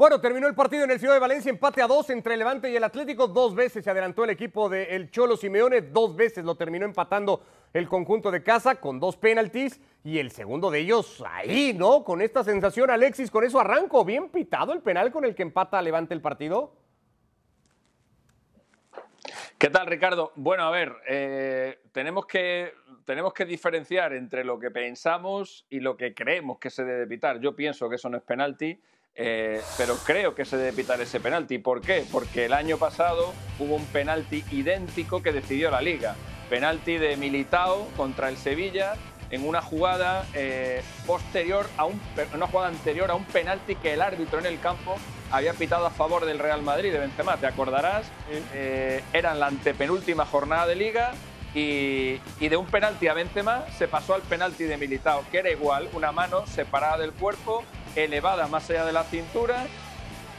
Bueno, terminó el partido en el Ciudad de Valencia, empate a dos entre el Levante y el Atlético. Dos veces se adelantó el equipo del Cholo Simeone, dos veces lo terminó empatando el conjunto de casa con dos penaltis y el segundo de ellos ahí, ¿no? Con esta sensación, Alexis, con eso arranco. Bien pitado el penal con el que empata Levante el partido. ¿Qué tal, Ricardo? Bueno, a ver, eh, tenemos, que, tenemos que diferenciar entre lo que pensamos y lo que creemos que se debe pitar. Yo pienso que eso no es penalti eh, pero creo que se debe pitar ese penalti. ¿Por qué? Porque el año pasado hubo un penalti idéntico que decidió la liga. Penalti de Militao contra el Sevilla en una jugada eh, posterior a un, una jugada anterior a un penalti que el árbitro en el campo había pitado a favor del Real Madrid de Benzema. Te acordarás, eh, era la antepenúltima jornada de liga y, y, de un penalti a Benzema se pasó al penalti de Militao, que era igual, una mano separada del cuerpo elevada más allá de la cintura,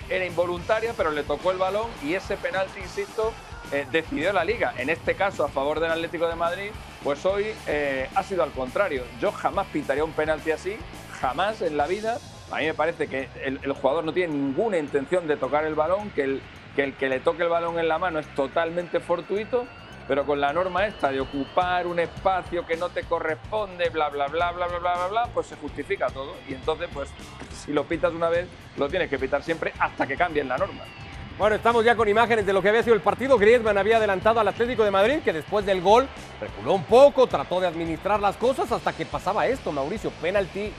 era involuntaria, pero le tocó el balón y ese penalti, insisto, eh, decidió la liga. En este caso, a favor del Atlético de Madrid, pues hoy eh, ha sido al contrario. Yo jamás pintaría un penalti así, jamás en la vida. A mí me parece que el, jugador no tiene ninguna intención de tocar el balón, el, que el que le toque el balón en la mano es totalmente fortuito pero con la norma esta de ocupar un espacio que no te corresponde, bla, bla, bla, bla, bla, bla, bla, bla, pues se justifica todo. Y entonces, pues, si lo pitas una vez, lo tienes que pitar siempre hasta que cambien la norma. Bueno, estamos ya con imágenes de lo que había sido el partido. Griezmann había adelantado al Atlético de Madrid, que después del gol reculó un poco, trató de administrar las cosas hasta que pasaba esto, Mauricio, penalti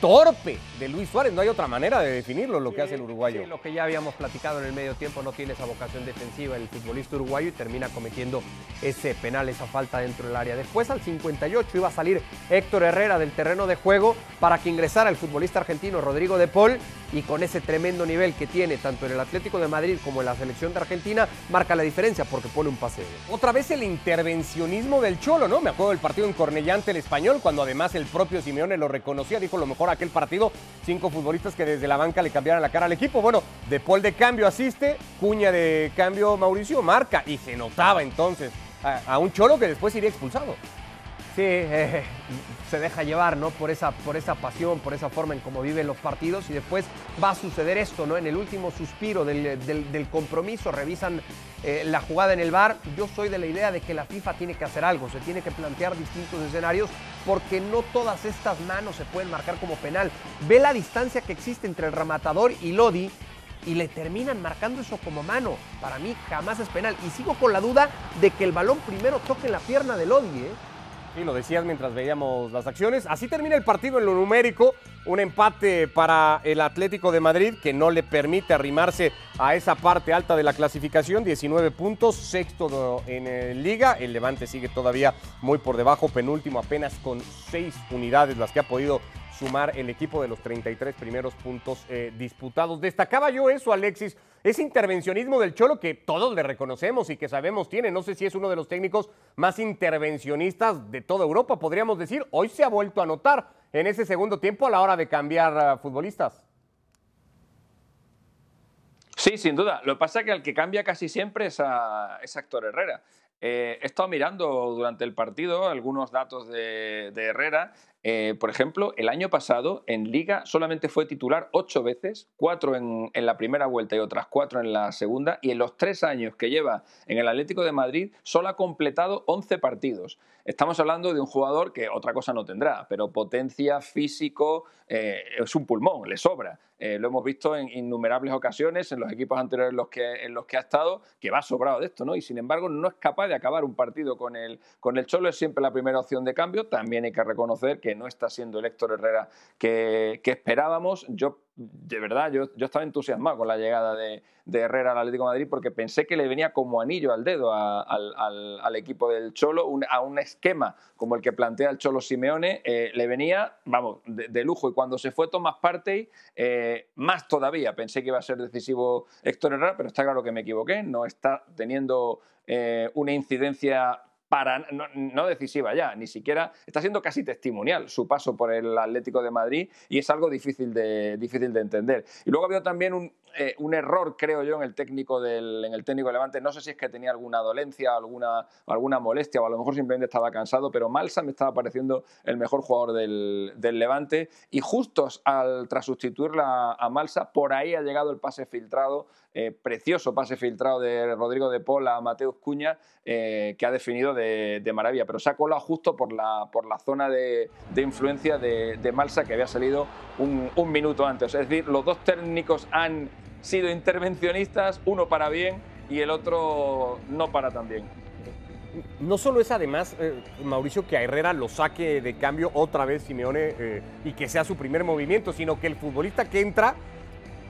torpe de Luis Suárez. No hay otra manera de definirlo lo que hace el uruguayo. lo que ya habíamos platicado en el medio tiempo, no tiene esa vocación defensiva el futbolista uruguayo y termina cometiendo ese penal, esa falta dentro del área. Después al 58 iba a salir Héctor Herrera del terreno de juego para que ingresara el futbolista argentino Rodrigo de Paul y con ese tremendo nivel que tiene tanto en el Atlético de Madrid como en la selección de Argentina, marca la diferencia porque pone un paseo. Otra vez el intervencionismo del Cholo, ¿no? Me acuerdo del partido en Cornellante el español, cuando además el propio Simeone lo reconocía, dijo lo mejor aquel partido, cinco futbolistas que desde la banca le cambiaron la cara al equipo. Bueno, De Paul de cambio asiste, Cuña de cambio Mauricio marca y se notaba entonces a, un Cholo que después iría expulsado. Sí, eh, se deja llevar, ¿no? Por esa, por esa pasión, por esa forma en cómo viven los partidos y después va a suceder esto, ¿no? En el último suspiro del, compromiso revisan eh, la jugada en el bar. Yo soy de la idea de que la FIFA tiene que hacer algo, se tiene que plantear distintos escenarios porque no todas estas manos se pueden marcar como penal. Ve la distancia que existe entre el rematador y Lodi y le terminan marcando eso como mano. Para mí jamás es penal. Y sigo con la duda de que el balón primero toque la pierna de Lodi, ¿eh? Sí, lo decías mientras veíamos las acciones. Así termina el partido en lo numérico. Un empate para el Atlético de Madrid que no le permite arrimarse a esa parte alta de la clasificación. 19 puntos, sexto en Liga. El Levante sigue todavía muy por debajo, penúltimo apenas con seis unidades las que ha podido sumar el equipo de los 33 primeros puntos eh, disputados. Destacaba yo eso, Alexis, ese intervencionismo del Cholo que todos le reconocemos y que sabemos tiene. No sé si es uno de los técnicos más intervencionistas de toda Europa, podríamos decir. Hoy se ha vuelto a notar en ese segundo tiempo a la hora de cambiar futbolistas. Sí, sin duda. Lo que pasa es que al que cambia casi siempre es a, es Héctor Herrera. Eh, he estado mirando durante el partido algunos datos de Herrera eh, por ejemplo, el año pasado en Liga solamente fue titular ocho veces, cuatro en, la primera vuelta y otras cuatro en la segunda, y en los tres años que lleva en el Atlético de Madrid solo ha completado 11 partidos. Estamos hablando de un jugador que otra cosa no tendrá, pero potencia, físico, eh, es un pulmón, le sobra. Eh, lo hemos visto en innumerables ocasiones en los equipos anteriores en los, que, en los que ha estado, que va sobrado de esto, ¿no? Y sin embargo no es capaz de acabar un partido con el, con el Cholo, es siempre la primera opción de cambio. También hay que reconocer que no está siendo el Héctor Herrera que, esperábamos. Yo, de verdad, yo, yo, estaba entusiasmado con la llegada de, Herrera al Atlético de Madrid porque pensé que le venía como anillo al dedo al, equipo del Cholo, a un esquema como el que plantea el Cholo Simeone, eh, le venía, vamos, de, lujo. Y cuando se fue Tomás Partey, eh, más todavía. Pensé que iba a ser decisivo Héctor Herrera, pero está claro que me equivoqué. No está teniendo eh, una incidencia para no, decisiva ya, ni siquiera está siendo casi testimonial su paso por el Atlético de Madrid y es algo difícil de, difícil de entender. Y luego habido también un, eh, un error, creo yo, en el técnico del en el técnico Levante. No sé si es que tenía alguna dolencia, alguna, alguna molestia o a lo mejor simplemente estaba cansado, pero Malsa me estaba pareciendo el mejor jugador del, del Levante y justo al, tras sustituirla a Malsa, por ahí ha llegado el pase filtrado eh, precioso pase filtrado de Rodrigo de Paul a Mateus Cuña, eh, que ha definido de, maravilla, pero se ha colado justo por la, por la zona de, influencia de, Malsa, que había salido un, un minuto antes. Es decir, los dos técnicos han sido intervencionistas, uno para bien y el otro no para tan bien. No solo es además, eh, Mauricio, que a Herrera lo saque de cambio otra vez Simeone y que sea su primer movimiento, sino que el futbolista que entra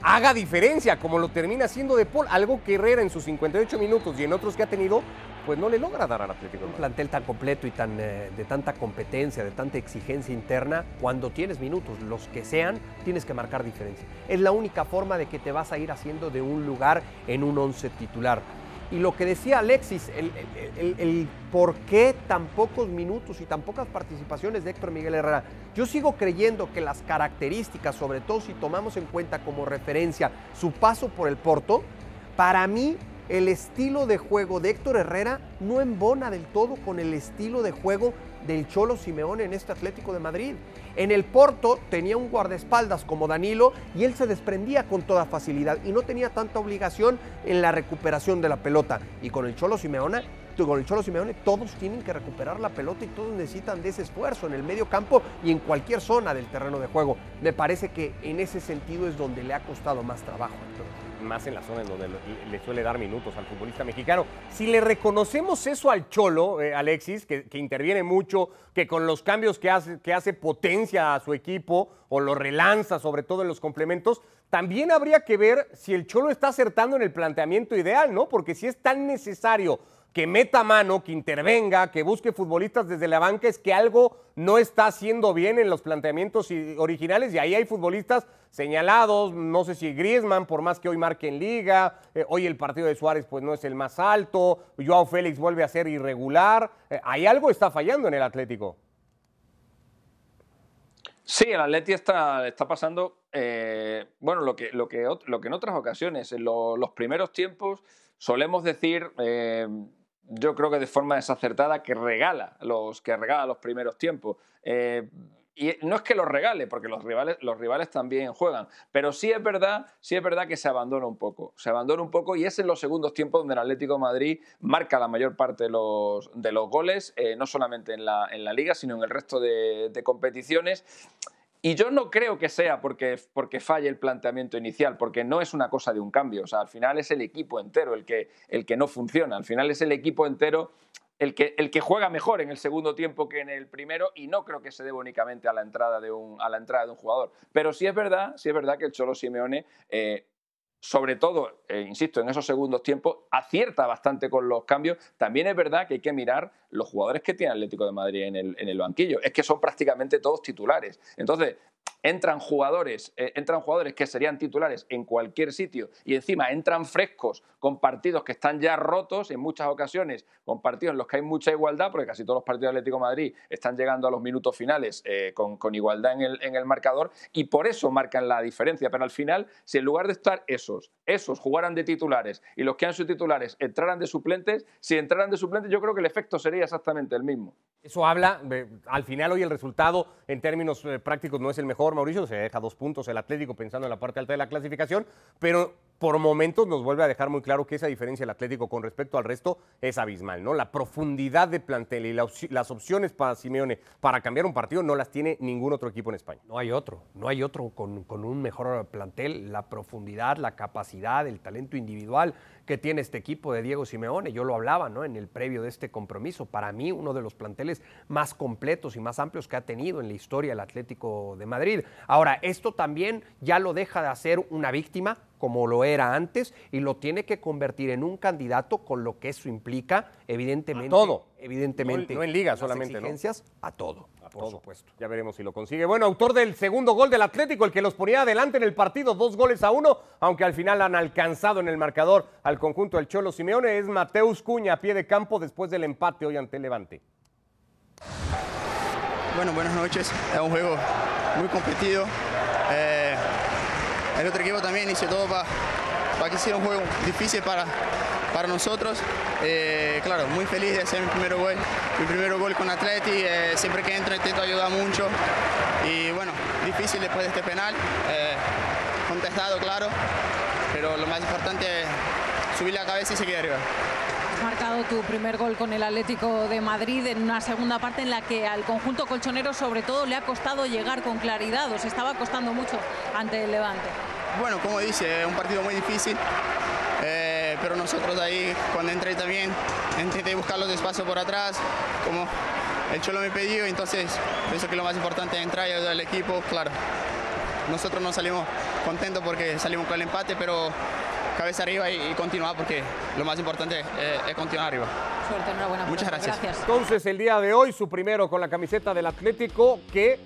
haga diferencia, como lo termina haciendo De Paul, algo que Herrera en sus 58 minutos y en otros que ha tenido, pues no le logra dar al Atlético. Un plantel tan completo y tan, eh, de tanta competencia, de tanta exigencia interna, cuando tienes minutos, los que sean, tienes que marcar diferencia. Es la única forma de que te vas a ir haciendo de un lugar en un once titular. Y lo que decía Alexis, el, por qué tan pocos minutos y tan pocas participaciones de Héctor Miguel Herrera. Yo sigo creyendo que las características, sobre todo si tomamos en cuenta como referencia su paso por el Porto, para mí el estilo de juego de Héctor Herrera no embona del todo con el estilo de juego del Cholo Simeone en este Atlético de Madrid. En el Porto tenía un guardaespaldas como Danilo y él se desprendía con toda facilidad y no tenía tanta obligación en la recuperación de la pelota. Y con el Cholo Simeone, con el Cholo Simeone todos tienen que recuperar la pelota y todos necesitan de ese esfuerzo en el medio campo y en cualquier zona del terreno de juego. Me parece que en ese sentido es donde le ha costado más trabajo más en la zona en donde le suele dar minutos al futbolista mexicano. Si le reconocemos eso al Cholo, eh, Alexis, que, interviene mucho, que con los cambios que hace, que hace potencia a su equipo o lo relanza, sobre todo en los complementos, también habría que ver si el Cholo está acertando en el planteamiento ideal, ¿no? Porque si es tan necesario que meta mano, que intervenga, que busque futbolistas desde la banca, es que algo no está haciendo bien en los planteamientos originales y ahí hay futbolistas señalados, no sé si Griezmann, por más que hoy marque en liga, eh, hoy el partido de Suárez pues no es el más alto, Joao Félix vuelve a ser irregular, eh, hay algo está fallando en el Atlético. Sí, el Atleti está, está pasando, eh, bueno, lo que, lo, que, lo que en otras ocasiones, en los primeros tiempos, solemos decir yo creo que de forma desacertada, que regala los, que regala los primeros tiempos. Eh, y no es que los regale, porque los rivales, los rivales también juegan, pero sí es verdad, sí es verdad que se abandona un poco. Se abandona un poco y es en los segundos tiempos donde el Atlético de Madrid marca la mayor parte de los, de los goles, eh, no solamente en la, en la, liga, sino en el resto de, de competiciones. Y yo no creo que sea porque, porque falle el planteamiento inicial, porque no es una cosa de un cambio. O sea, al final es el equipo entero el que, el que no funciona. Al final es el equipo entero el que, el que juega mejor en el segundo tiempo que en el primero y no creo que se deba únicamente a la entrada de un, a la entrada de un jugador. Pero sí es verdad, sí es verdad que el Cholo Simeone eh, sobre todo, eh, insisto, en esos segundos tiempos, acierta bastante con los cambios. También es verdad que hay que mirar los jugadores que tiene Atlético de Madrid en el, en el banquillo. Es que son prácticamente todos titulares. Entonces, entran jugadores, eh, entran jugadores que serían titulares en cualquier sitio y encima entran frescos con partidos que están ya rotos en muchas ocasiones, con partidos en los que hay mucha igualdad, porque casi todos los partidos de Atlético Madrid están llegando a los minutos finales eh, con, igualdad en el, en el, marcador y por eso marcan la diferencia. Pero al final, si en lugar de estar esos, esos jugaran de titulares y los que han sido titulares entraran de suplentes, si entraran de suplentes yo creo que el efecto sería exactamente el mismo. Eso habla, al final hoy el resultado en términos eh, prácticos no es el mejor, Mauricio, se deja dos puntos el Atlético pensando en la parte alta de la clasificación, pero por momentos nos vuelve a dejar muy claro que esa diferencia del Atlético con respecto al resto es abismal, ¿no? La profundidad de plantel y las opciones para Simeone para cambiar un partido no las tiene ningún otro equipo en España. No hay otro, no hay otro con, con un mejor plantel, la profundidad, la capacidad, el talento individual que tiene este equipo de Diego Simeone. Yo lo hablaba ¿no? en el previo de este compromiso. Para mí, uno de los planteles más completos y más amplios que ha tenido en la historia el Atlético de Madrid. Ahora, esto también ya lo deja de hacer una víctima como lo era antes y lo tiene que convertir en un candidato con lo que eso implica, evidentemente. A todo. Evidentemente. No, no en liga las solamente, ¿no? exigencias, a todo, A por todo. supuesto. Ya veremos si lo consigue. Bueno, autor del segundo gol del Atlético, el que los ponía adelante en el partido, dos goles a uno, aunque al final han alcanzado en el marcador al conjunto del Cholo Simeone, es Mateus Cuña a pie de campo después del empate hoy ante el Levante. Bueno, buenas noches. Es un juego muy competido. Eh, el otro equipo también hizo todo para que sea un juego difícil para, para nosotros. Eh, claro, muy feliz de hacer mi primer gol, mi primer gol con Atleti. Eh, siempre que entro intento ayudar mucho. Y bueno, difícil después de este penal. Eh, contestado, claro. Pero lo más importante es subir la cabeza y seguir arriba. Has marcado tu primer gol con el Atlético de Madrid en una segunda parte en la que al conjunto colchonero sobre todo le ha costado llegar con claridad, os estaba costando mucho ante el Levante. Bueno, como dice, es un partido muy difícil, pero nosotros ahí cuando entré también intenté buscar los espacios por atrás, como el Cholo me pidió, entonces pienso que lo más importante es entrar y ayudar al equipo, claro. Nosotros no salimos contentos porque salimos con el empate, pero cabeza arriba y, y continuar porque lo más importante eh, es continuar arriba. Suerte, enhorabuena. Muchas. Gracias. Entonces, el día de hoy, su primero con la camiseta del Atlético, que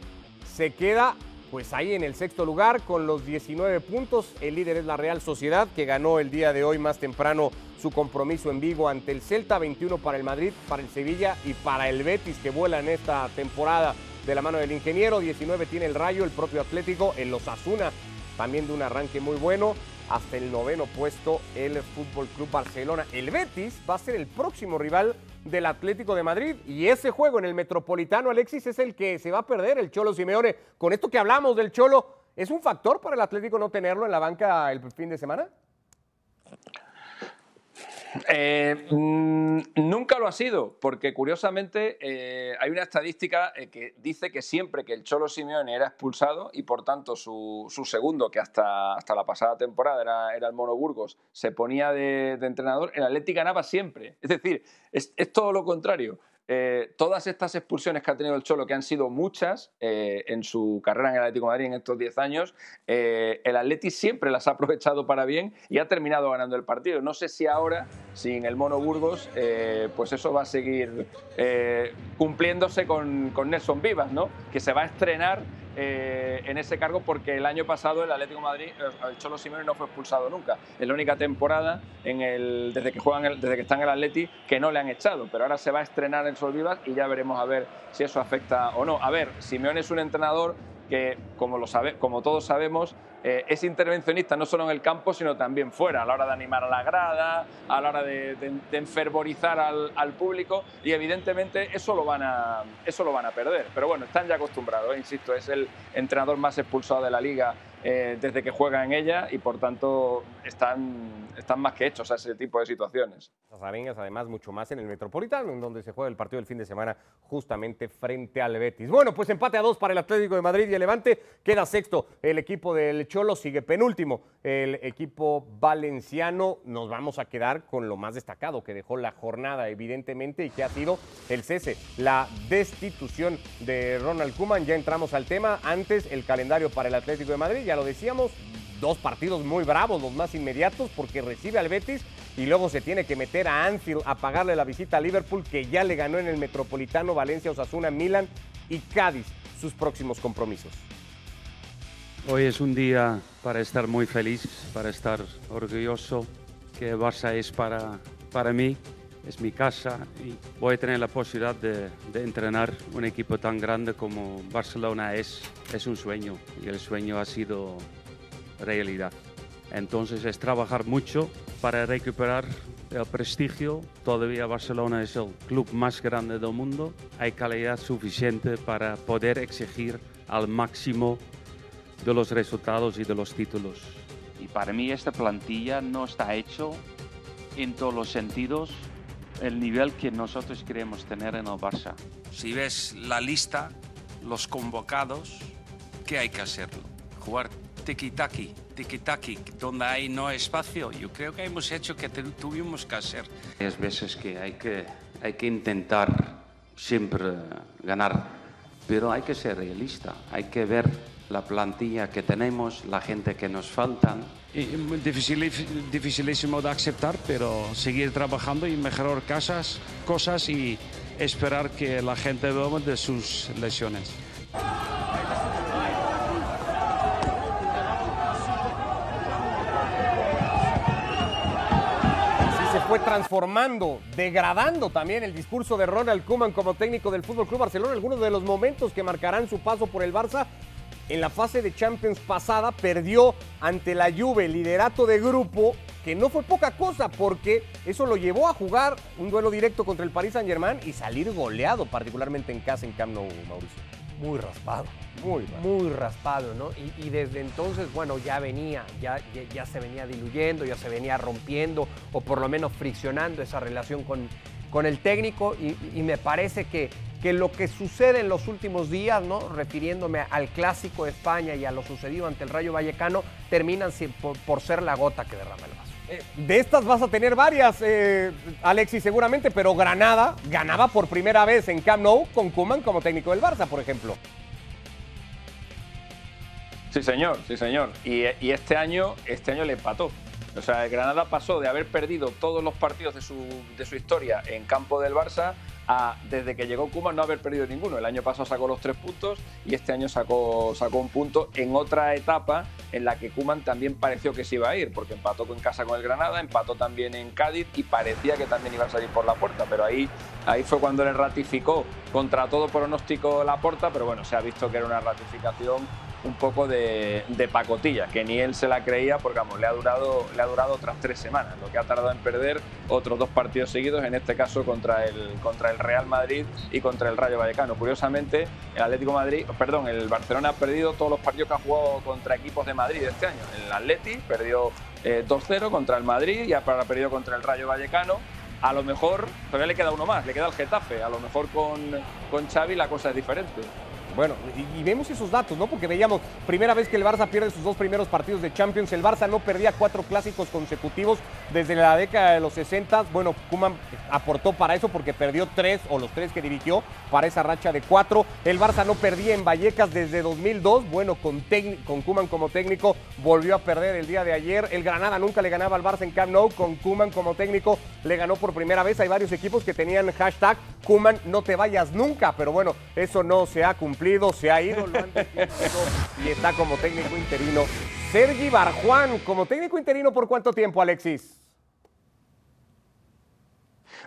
se queda pues ahí en el sexto lugar con los 19 puntos. El líder es la Real Sociedad, que ganó el día de hoy más temprano su compromiso en Vigo ante el Celta, 21 para el Madrid, para el Sevilla y para el Betis, que vuela en esta temporada de la mano del ingeniero. 19 tiene el Rayo, el propio Atlético, el Osasuna, también de un arranque muy bueno. Hasta el noveno puesto el Fútbol Club Barcelona. El Betis va a ser el próximo rival del Atlético de Madrid y ese juego en el Metropolitano, Alexis, es el que se va a perder el Cholo Simeone. Con esto que hablamos del Cholo, ¿es un factor para el Atlético no tenerlo en la banca el fin de semana? Eh, mm, nunca lo ha sido, porque curiosamente eh, hay una estadística eh, que dice que siempre que el Cholo Simeone era expulsado y por tanto su, su segundo, que hasta, hasta la pasada temporada era, era el Mono Burgos, se ponía de, entrenador, el Atleti ganaba siempre. Es decir, es todo lo contrario. Eh, todas estas expulsiones que ha tenido el Cholo, que han sido muchas eh, en su carrera en el Atlético de Madrid en estos 10 años, eh, el Atleti siempre las ha aprovechado para bien y ha terminado ganando el partido. No sé si ahora, sin el Mono Burgos, pues eso va a seguir cumpliéndose con, con Nelson Vivas, ¿no? que se va a estrenar eh, en ese cargo porque el año pasado el Atlético Madrid, eh, el Cholo Simeone no fue expulsado nunca. Es la única temporada en el, desde que juegan el- desde que están en el Atleti que no le han echado, pero ahora se va a estrenar en Sol Vivas y ya veremos a ver si eso afecta o no. A ver, Simeone es un entrenador que, como, lo sabe, como todos sabemos, eh, es intervencionista no solo en el campo, sino también fuera, a la hora de animar a la grada, a la hora de, de- enfervorizar al, público, y evidentemente eso lo, van a, eso lo van a perder. Pero bueno, están ya acostumbrados, insisto, es el entrenador más expulsado de la liga eh, desde que juega en ella y por tanto están, están más que hechos a ese tipo de situaciones. Las además, mucho más en el Metropolitano, en donde se juega el partido del fin de semana justamente frente al Betis. Bueno, pues empate a dos para el Atlético de Madrid y el Levante. Queda sexto el equipo del Cholo, sigue penúltimo el equipo valenciano. Nos vamos a quedar con lo más destacado que dejó la jornada, evidentemente, y que ha sido el cese, la destitución de Ronald Koeman. Ya entramos al tema. Antes, el calendario para el Atlético de Madrid, ya lo decíamos, dos partidos muy bravos, los más inmediatos, porque recibe al Betis y luego se tiene que meter a Anfield a pagarle la visita a Liverpool, que ya le ganó en el Metropolitano, Valencia, Osasuna, Milan y Cádiz sus próximos compromisos. Hoy es un día para estar muy feliz, para estar orgulloso, que Barça es para, para mí, es mi casa y voy a tener la posibilidad de, de entrenar un equipo tan grande como Barcelona es, es un sueño y el sueño ha sido realidad. Entonces es trabajar mucho para recuperar el prestigio. Todavía Barcelona es el club más grande del mundo. Hay calidad suficiente para poder exigir al máximo de los resultados y de los títulos. Y para mí esta plantilla no está hecho en todos los sentidos el nivel que nosotros queremos tener en el Barça. Si ves la lista, los convocados, ¿qué hay que hacerlo? Jugar tiki-taki, tiki-taki, donde hay no espacio. Yo creo que hemos hecho que tuvimos que hacer. Hay veces que hay que, hay que intentar siempre ganar, pero hay que ser realista, hay que ver la plantilla que tenemos, la gente que nos faltan. Difícil, dificilísimo de aceptar, pero seguir trabajando y mejorar casas, cosas y esperar que la gente vuelva de sus lesiones. Se fue transformando, degradando también el discurso de Ronald Koeman como técnico del Fútbol Club Barcelona. Algunos de los momentos que marcarán su paso por el Barça. En la fase de Champions pasada perdió ante la Juve el liderato de grupo, que no fue poca cosa porque eso lo llevó a jugar un duelo directo contra el Paris Saint-Germain y salir goleado, particularmente en casa en Camp Nou, Mauricio. Muy raspado. Muy Muy raspado, ¿no? Y, y desde entonces, bueno, ya venía, ya, ya, ya se venía diluyendo, ya se venía rompiendo o por lo menos friccionando esa relación con, con el técnico y, y me parece que, que lo que sucede en los últimos días, ¿no? refiriéndome al clásico de España y a lo sucedido ante el Rayo Vallecano, terminan por, por ser la gota que derrama el vaso. Eh, De estas vas a tener varias, eh, Alexis, seguramente, pero Granada ganaba por primera vez en Camp Nou con Koeman como técnico del Barça, por ejemplo. Sí, señor, sí, señor. Y, y este año, este año le empató. O sea, el Granada pasó de haber perdido todos los partidos de su, de su historia en campo del Barça desde que llegó Koeman, no haber perdido ninguno. El año pasado sacó los tres puntos y este año sacó, sacó un punto en otra etapa en la que Koeman también pareció que se iba a ir, porque empató en casa con el Granada, empató también en Cádiz y parecía que también iba a salir por la puerta. Pero ahí, ahí fue cuando le ratificó contra todo pronóstico la puerta, pero bueno, se ha visto que era una ratificación un poco de, de pacotilla, que ni él se la creía porque vamos, le ha durado le ha durado otras tres semanas, lo que ha tardado en perder otros dos partidos seguidos, en este caso contra el contra el Real Madrid y contra el Rayo Vallecano. Curiosamente, el Atlético Madrid, perdón, el Barcelona ha perdido todos los partidos que ha jugado contra equipos de Madrid este año. El Atleti perdió eh, 2-0 contra el Madrid y ha perdido contra el Rayo Vallecano. A lo mejor todavía le queda uno más, le queda el Getafe. A lo mejor con, con Xavi la cosa es diferente. Bueno, y, vemos esos datos, ¿no? Porque veíamos, primera vez que el Barça pierde sus dos primeros partidos de Champions, el Barça no perdía cuatro clásicos consecutivos desde la década de los 60. Bueno, Kuman aportó para eso porque perdió tres, o los tres que dirigió, para esa racha de cuatro. El Barça no perdía en Vallecas desde 2002. Bueno, con, con Kuman como técnico, volvió a perder el día de ayer. El Granada nunca le ganaba al Barça en Camp Nou. Con Kuman como técnico, le ganó por primera vez. Hay varios equipos que tenían hashtag Kuman, no te vayas nunca. Pero bueno, eso no se ha cumplido, se ha ido, lo y está como técnico interino. Sergi Barjuan, como técnico interino, ¿por cuánto tiempo, Alexis?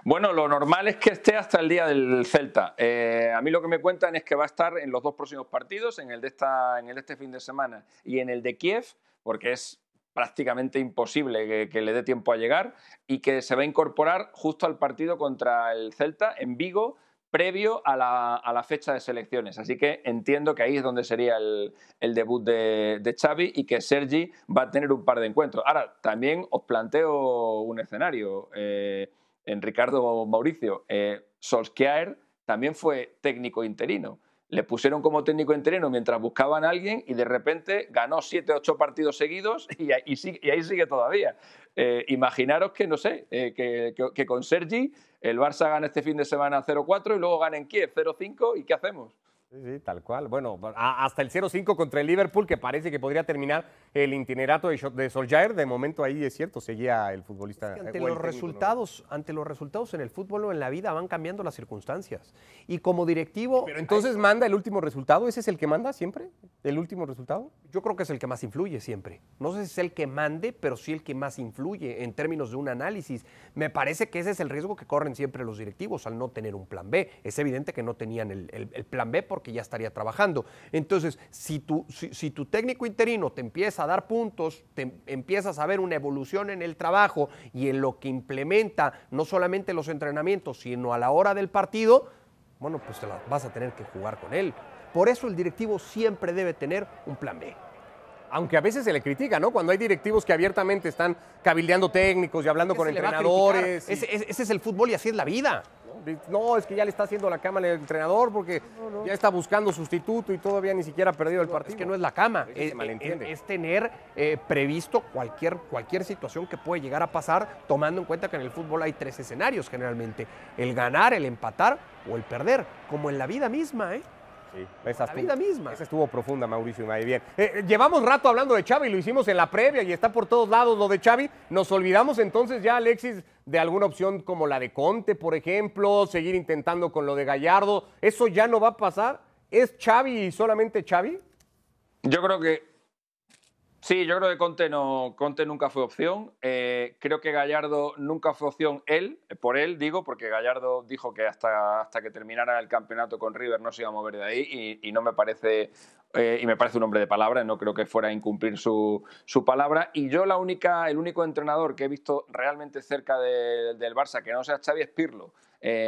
Bueno, lo normal es que esté hasta el día del Celta. Eh, a mí lo que me cuentan es que va a estar en los dos próximos partidos, en el de, esta, en el de este fin de semana y en el de Kiev, porque es prácticamente imposible que, que le dé tiempo a llegar, y que se va a incorporar justo al partido contra el Celta en Vigo, previo a la, a la fecha de selecciones. Así que entiendo que ahí es donde sería el, el debut de, de Xavi y que Sergi va a tener un par de encuentros. Ahora, también os planteo un escenario. eh, en Ricardo Mauricio, eh, Solskjaer también fue técnico interino. Le pusieron como técnico interino mientras buscaban a alguien y de repente ganó 7 ocho partidos seguidos y, ahí- y ahí sigue todavía. Eh, imaginaros que, no sé, eh, que, que- que con Sergi el Barça gana este fin de semana 0-4 y luego gana en Kiev 0-5 y ¿qué hacemos? Sí, sí, tal cual. Bueno, a- hasta el 0-5 contra el Liverpool, que parece que podría terminar el itinerato de, de Solskjaer. De momento ahí es cierto, seguía el futbolista. ante o el los técnico, ¿no? resultados, ante los resultados en el fútbol o en la vida van cambiando las circunstancias. Y como directivo, Pero entonces manda el último resultado. ¿Ese es el que manda siempre? ¿El último resultado? yo creo que es el que más influye siempre. No sé si es el que mande, pero sí el que más influye en términos de un análisis. Me parece que ese es el riesgo que corren siempre los directivos al no tener un plan B. Es evidente que no tenían el, el- el plan B porque ya estaría trabajando. Entonces, si tu, si, tu técnico interino te empieza a dar puntos, te empiezas a ver una evolución en el trabajo y en lo que implementa no solamente los entrenamientos, sino a la hora del partido, bueno, pues te la vas a tener que jugar con él. Por eso el directivo siempre debe tener un plan B. Aunque a veces se le critica, ¿no? Cuando hay directivos que abiertamente están cabildeando técnicos y hablando ¿Qué con entrenadores. y- Ese, es el fútbol y así es la vida. No, es que ya le está haciendo la cama al entrenador porque ya está buscando sustituto y todavía ni siquiera ha perdido el partido. Es que no es la cama, es, malentiende. es- es tener eh, previsto cualquier, cualquier situación que puede llegar a pasar, tomando en cuenta que en el fútbol hay tres escenarios generalmente, el ganar, el empatar o el perder, como en la vida misma. ¿eh? Sí, esa La estuvo- vida misma. Esa estuvo profunda, Mauricio. Muy bien. Eh, eh, llevamos rato hablando de Xavi, lo hicimos en la previa y está por todos lados lo de Xavi. Nos olvidamos entonces ya, Alexis, de alguna opción como la de Conte, por ejemplo, seguir intentando con lo de Gallardo. ¿Eso ya no va a pasar? ¿Es Xavi y solamente Xavi? Yo creo que. Sí, yo creo que Conte, no, Conte nunca fue opción. Eh, creo que Gallardo nunca fue opción él, eh, por él digo, porque Gallardo dijo que hasta, hasta que terminara el campeonato con River no se iba a mover de ahí y, no me parece. eh, y me parece un hombre de palabra, no creo que fuera a incumplir su, su palabra. Y yo la única, el único entrenador que he visto realmente cerca de- del Barça que no sea Xavi es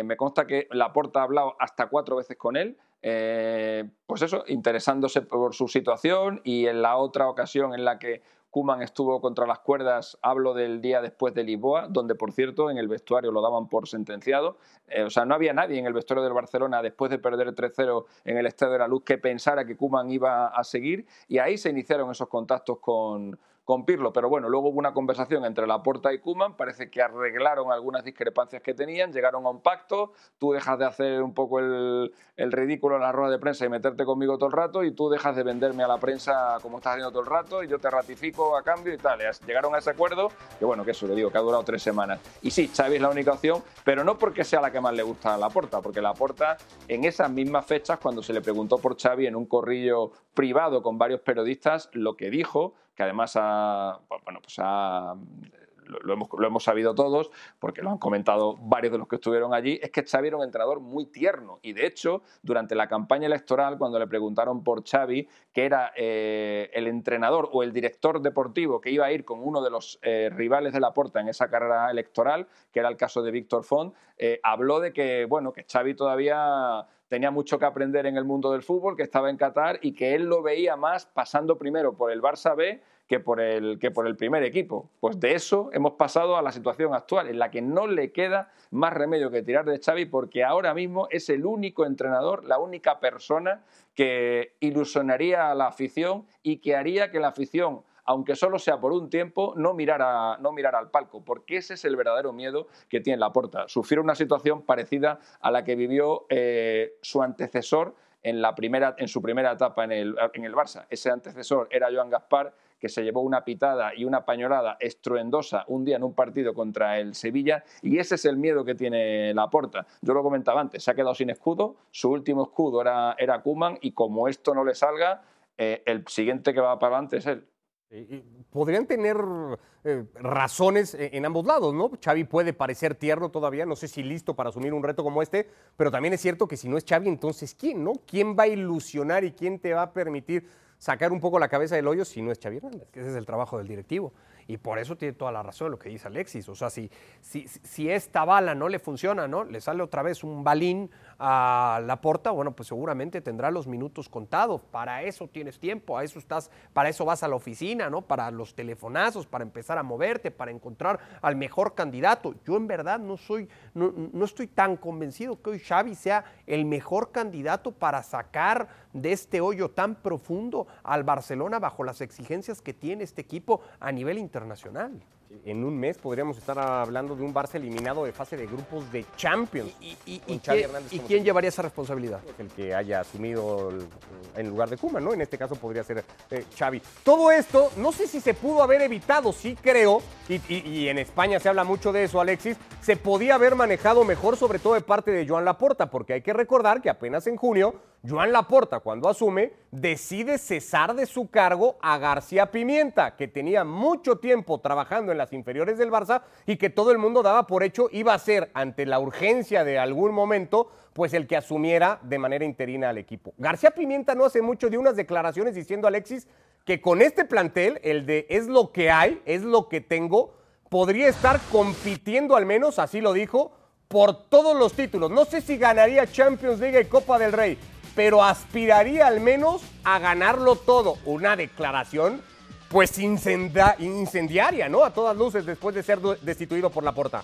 me consta que Laporta ha hablado hasta cuatro veces con él. Eh, pues eso, interesándose por su situación y en la otra ocasión en la que Kuman estuvo contra las cuerdas, hablo del día después de Lisboa, donde por cierto en el vestuario lo daban por sentenciado. Eh, o sea, no había nadie en el vestuario del Barcelona después de perder 3-0 en el Estadio de la Luz que pensara que Kuman iba a seguir y ahí se iniciaron esos contactos con, con pero bueno, luego hubo una conversación entre Laporta y Kuman, parece que arreglaron algunas discrepancias que tenían, llegaron a un pacto, tú dejas de hacer un poco el, el ridículo en la rueda de prensa y meterte conmigo todo el rato y tú dejas de venderme a la prensa como estás haciendo todo el rato y yo te ratifico a cambio y tal. Llegaron a ese acuerdo, que bueno, que eso le digo, que ha durado tres semanas. Y sí, Xavi es la única opción, pero no porque sea la que más le gusta a Laporta, porque Laporta en esas mismas fechas, cuando se le preguntó por Xavi en un corrillo privado con varios periodistas, lo que dijo, que además ha, bueno, pues lo hemos, lo hemos sabido todos, porque lo han comentado varios de los que estuvieron allí, es que Xavi era un entrenador muy tierno. Y de hecho, durante la campaña electoral, cuando le preguntaron por Xavi, que era eh, el entrenador o el director deportivo que iba a ir con uno de los eh, rivales de la Porta en esa carrera electoral, que era el caso de Víctor Font, eh, habló de que, bueno, que Xavi todavía tenía mucho que aprender en el mundo del fútbol, que estaba en Qatar y que él lo veía más pasando primero por el Barça B que por el, que por el primer equipo. Pues de eso hemos pasado a la situación actual, en la que no le queda más remedio que tirar de Xavi porque ahora mismo es el único entrenador, la única persona que ilusionaría a la afición y que haría que la afición aunque solo sea por un tiempo, no mirara, no mirara al palco, porque ese es el verdadero miedo que tiene Laporta. Sufrir una situación parecida a la que vivió eh, su antecesor en, la primera, en su primera etapa en el, en el Barça. Ese antecesor era Joan Gaspar, que se llevó una pitada y una pañolada estruendosa un día en un partido contra el Sevilla, y ese es el miedo que tiene Laporta. Yo lo comentaba antes, se ha quedado sin escudo, su último escudo era, era Kuman, y como esto no le salga, eh, el siguiente que va para adelante es él. Y Podrían tener eh, razones eh, en ambos lados, ¿no? Xavi puede parecer tierno todavía, no sé si listo para asumir un reto como este, pero también es cierto que si no es Xavi, entonces ¿quién, no? ¿Quién va a ilusionar y quién te va a permitir sacar un poco la cabeza del hoyo si no es Xavi Hernández? ese es el trabajo del directivo. Y por eso tiene toda la razón lo que dice Alexis. O sea, si, si, si esta bala no le funciona, ¿no? Le sale otra vez un balín a la porta, bueno, pues seguramente tendrá los minutos contados. Para eso tienes tiempo, a eso estás, para eso vas a la oficina, ¿no? Para los telefonazos, para empezar a moverte, para encontrar al mejor candidato. Yo en verdad no soy, no, no estoy tan convencido que hoy Xavi sea el mejor candidato para sacar de este hoyo tan profundo al Barcelona bajo las exigencias que tiene este equipo a nivel internacional. En un mes podríamos estar hablando de un Barça eliminado de fase de grupos de Champions. ¿Y, y- y quién, y llevaría esa responsabilidad? el que haya asumido el- en lugar de Kuma, ¿no? En este caso podría ser eh, Xavi. Todo esto, no sé si se pudo haber evitado, sí creo, y en España se habla mucho de eso, Alexis, se podía haber manejado mejor, sobre todo de parte de Joan Laporta, porque hay que recordar que apenas en junio, Joan Laporta, cuando asume, decide cesar de su cargo a García Pimienta, que tenía mucho tiempo trabajando en las inferiores del Barça y que todo el mundo daba por hecho iba a ser, ante la urgencia de algún momento, pues el que asumiera de manera interina al equipo. García Pimienta no hace mucho dio unas declaraciones diciendo, Alexis, que con este plantel, el de es lo que hay, es lo que tengo, podría estar compitiendo al menos, así lo dijo, por todos los títulos. No sé si ganaría Champions League y Copa del Rey, pero aspiraría al menos a ganarlo todo. Una declaración pues incendiaria, ¿no? A todas luces después de ser destituido por la porta.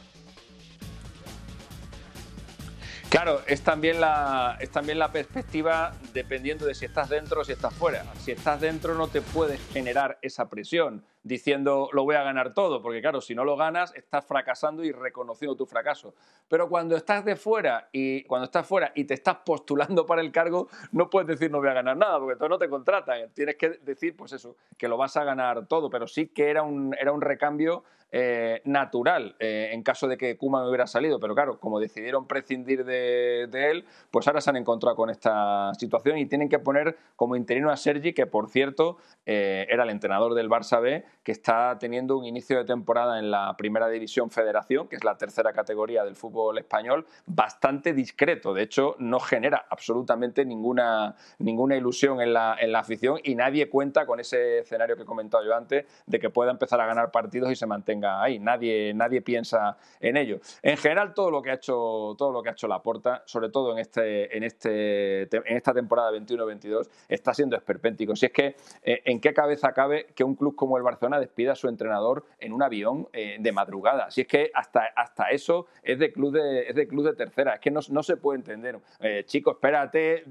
Claro, es también, la, es también la perspectiva dependiendo de si estás dentro o si estás fuera. Si estás dentro no te puedes generar esa presión. diciendo lo voy a ganar todo, porque claro, si no lo ganas, estás fracasando y reconociendo tu fracaso. Pero cuando estás de fuera y cuando estás fuera y te estás postulando para el cargo, no puedes decir no voy a ganar nada, porque entonces no te contratan. Tienes que decir, pues eso, que lo vas a ganar todo, pero sí que era un, era un recambio eh, natural eh, en caso de que Kuma hubiera salido. Pero claro, como decidieron prescindir de, él, pues ahora se han encontrado con esta situación y tienen que poner como interino a Sergi, que por cierto eh, era el entrenador del Barça B, que está teniendo un inicio de temporada en la primera división federación, que es la tercera categoría del fútbol español, bastante discreto. De hecho, no genera absolutamente ninguna, ninguna ilusión en la, en la afición y nadie cuenta con ese escenario que he comentado yo antes de que pueda empezar a ganar partidos y se mantenga ahí. Nadie, nadie piensa en ello. En general, todo lo que ha hecho, todo lo que ha hecho Laporta, sobre todo en, este, en, este, en esta temporada 21-22, está siendo esperpéntico. Si es que, eh, ¿en qué cabeza cabe que un club como el Barcelona despida a su entrenador en un avión eh, de madrugada? Si es que hasta, hasta eso es de club de, es de, club de tercera. Es que no, no se puede entender. Eh, chico, espérate,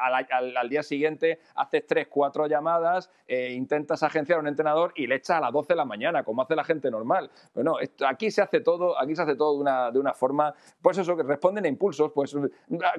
al, al, día siguiente haces tres, cuatro llamadas, intentas agenciar a un entrenador y le echas a las 12 de la mañana, como hace la gente normal normal. No, aquí se hace todo, aquí se hace todo de una, de una forma, pues eso, que responden a impulsos, pues,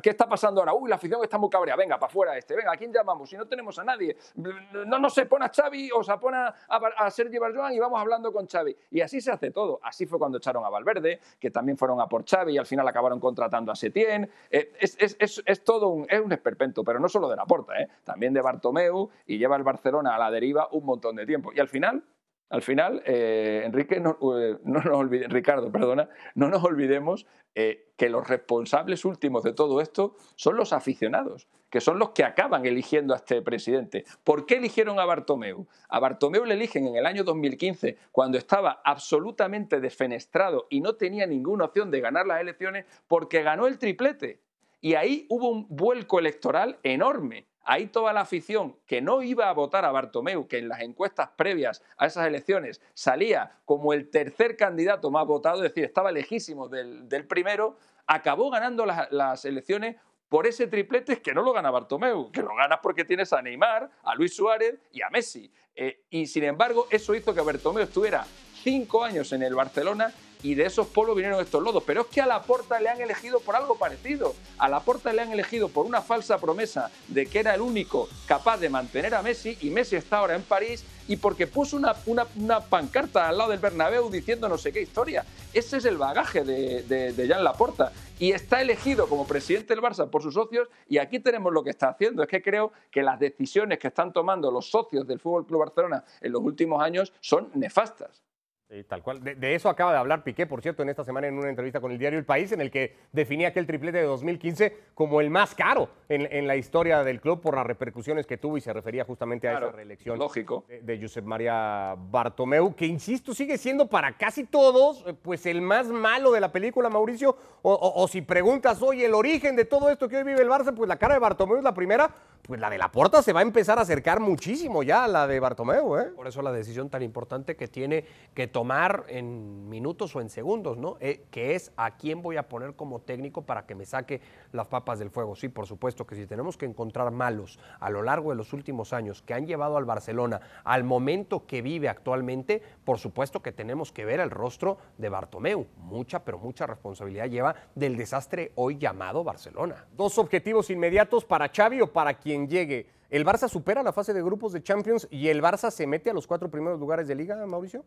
¿qué está pasando ahora? Uy, la afición está muy cabrea, venga, para afuera este, venga, ¿a quién llamamos? Si no tenemos a nadie, no, no sé, pon a Xavi o se pone a, a Sergi Barjoan y vamos hablando con Xavi. Y así se hace todo. Así fue cuando echaron a Valverde, que también fueron a por Xavi y al final acabaron contratando a Setién. Eh, es, es, es, es, todo un, es un esperpento, pero no solo de la porta, ¿eh? también de Bartomeu y lleva el Barcelona a la deriva un montón de tiempo. Y al final al final, eh, Enrique, no, eh, no, nos Ricardo, perdona, no nos olvidemos eh, que los responsables últimos de todo esto son los aficionados, que son los que acaban eligiendo a este presidente. ¿Por qué eligieron a Bartomeu? A Bartomeu le eligen en el año 2015, cuando estaba absolutamente defenestrado y no tenía ninguna opción de ganar las elecciones, porque ganó el triplete. Y ahí hubo un vuelco electoral enorme Ahí toda la afición que no iba a votar a Bartomeu, que en las encuestas previas a esas elecciones salía como el tercer candidato más votado, es decir, estaba lejísimo del, primero, acabó ganando las, elecciones por ese triplete que no lo gana Bartomeu, que lo ganas porque tienes a Neymar, a Luis Suárez y a Messi. Eh, y sin embargo, eso hizo que Bartomeu estuviera cinco años en el Barcelona y de esos polos vinieron estos lodos. Pero es que a la Porta le han elegido por algo parecido. A la Porta le han elegido por una falsa promesa de que era el único capaz de mantener a Messi y Messi está ahora en París y porque puso una, pancarta al lado del Bernabéu diciendo no sé qué historia. Ese es el bagaje de, de, de Jan Laporta. Y está elegido como presidente del Barça por sus socios y aquí tenemos lo que está haciendo. Es que creo que las decisiones que están tomando los socios del Fútbol Club Barcelona en los últimos años son nefastas. Sí, tal cual. De, eso acaba de hablar Piqué, por cierto, en esta semana en una entrevista con el diario El País, en el que definía aquel triplete de 2015 como el más caro en, la historia del club por las repercusiones que tuvo y se refería justamente a esa reelección lógico. De, Josep María Bartomeu, que insisto, sigue siendo para casi todos eh, pues el más malo de la película, Mauricio. O, si preguntas, oye, el origen de todo esto que hoy vive el Barça, pues la cara de Bartomeu es la primera, pues la de la Porta se va a empezar a acercar muchísimo ya a la de Bartomeu. ¿eh? Por eso la decisión tan importante que tiene que tomar tomar en minutos o en segundos, ¿no? Eh, que es a quién voy a poner como técnico para que me saque las papas del fuego. Sí, por supuesto que si tenemos que encontrar malos a lo largo de los últimos años que han llevado al Barcelona al momento que vive actualmente, por supuesto que tenemos que ver el rostro de Bartomeu. Mucha, pero mucha responsabilidad lleva del desastre hoy llamado Barcelona. Dos objetivos inmediatos para Xavi o para quien llegue. ¿El Barça supera la fase de grupos de Champions y el Barça se mete a los cuatro primeros lugares de liga, Mauricio?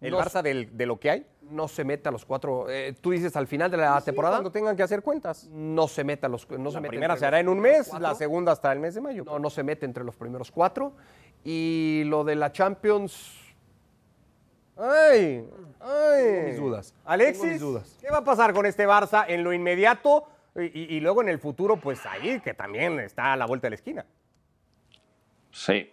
¿El Barça de lo que hay? No se mete a los cuatro. Eh, tú dices al final de la temporada. Cuando tengan que hacer cuentas. No se mete a los. No la primera se hará en un mes, la segunda hasta el mes de mayo. No, no se mete entre los primeros cuatro. Y lo de la Champions. ¡Ay! ¡Ay! Tengo mis dudas. Alexis, dudas. ¿qué va a pasar con este Barça en lo inmediato y, y luego en el futuro? Pues ahí, que también está a la vuelta de la esquina. Sí,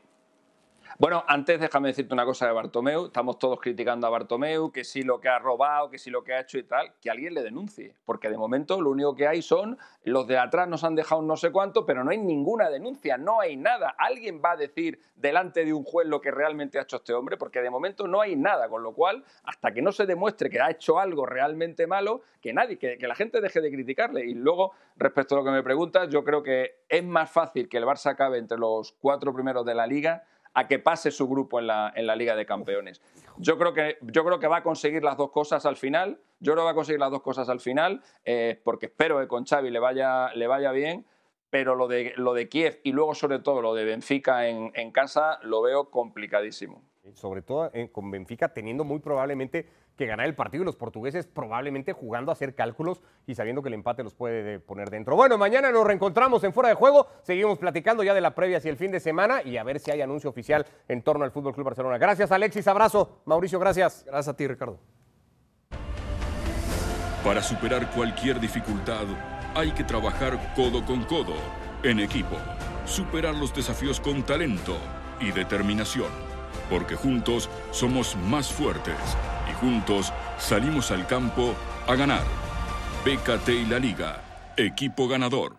bueno, antes déjame decirte una cosa de Bartomeu. Estamos todos criticando a Bartomeu, que sí lo que ha robado, que sí lo que ha hecho y tal. Que alguien le denuncie. Porque de momento lo único que hay son los de atrás nos han dejado no sé cuánto, pero no hay ninguna denuncia, no hay nada. Alguien va a decir delante de un juez lo que realmente ha hecho este hombre, porque de momento no hay nada. Con lo cual, hasta que no se demuestre que ha hecho algo realmente malo, que nadie, que, que la gente deje de criticarle. Y luego, respecto a lo que me preguntas, yo creo que es más fácil que el Barça acabe entre los cuatro primeros de la liga a que pase su grupo en la, en la Liga de Campeones. Yo creo, que, yo creo que va a conseguir las dos cosas al final. Yo creo que va a conseguir las dos cosas al final, eh, porque espero que con Xavi le vaya, le vaya bien pero lo de, lo de Kiev y luego sobre todo lo de Benfica en, en casa lo veo complicadísimo. Sobre todo eh, con Benfica teniendo muy probablemente que ganar el partido y los portugueses probablemente jugando a hacer cálculos y sabiendo que el empate los puede poner dentro. Bueno, mañana nos reencontramos en Fuera de Juego, seguimos platicando ya de la previa hacia el fin de semana y a ver si hay anuncio oficial en torno al Fútbol Club Barcelona. Gracias Alexis, abrazo. Mauricio, gracias. Gracias a ti, Ricardo. Para superar cualquier dificultad, hay que trabajar codo con codo, en equipo, superar los desafíos con talento y determinación, porque juntos somos más fuertes y juntos salimos al campo a ganar. BKT y la Liga, equipo ganador.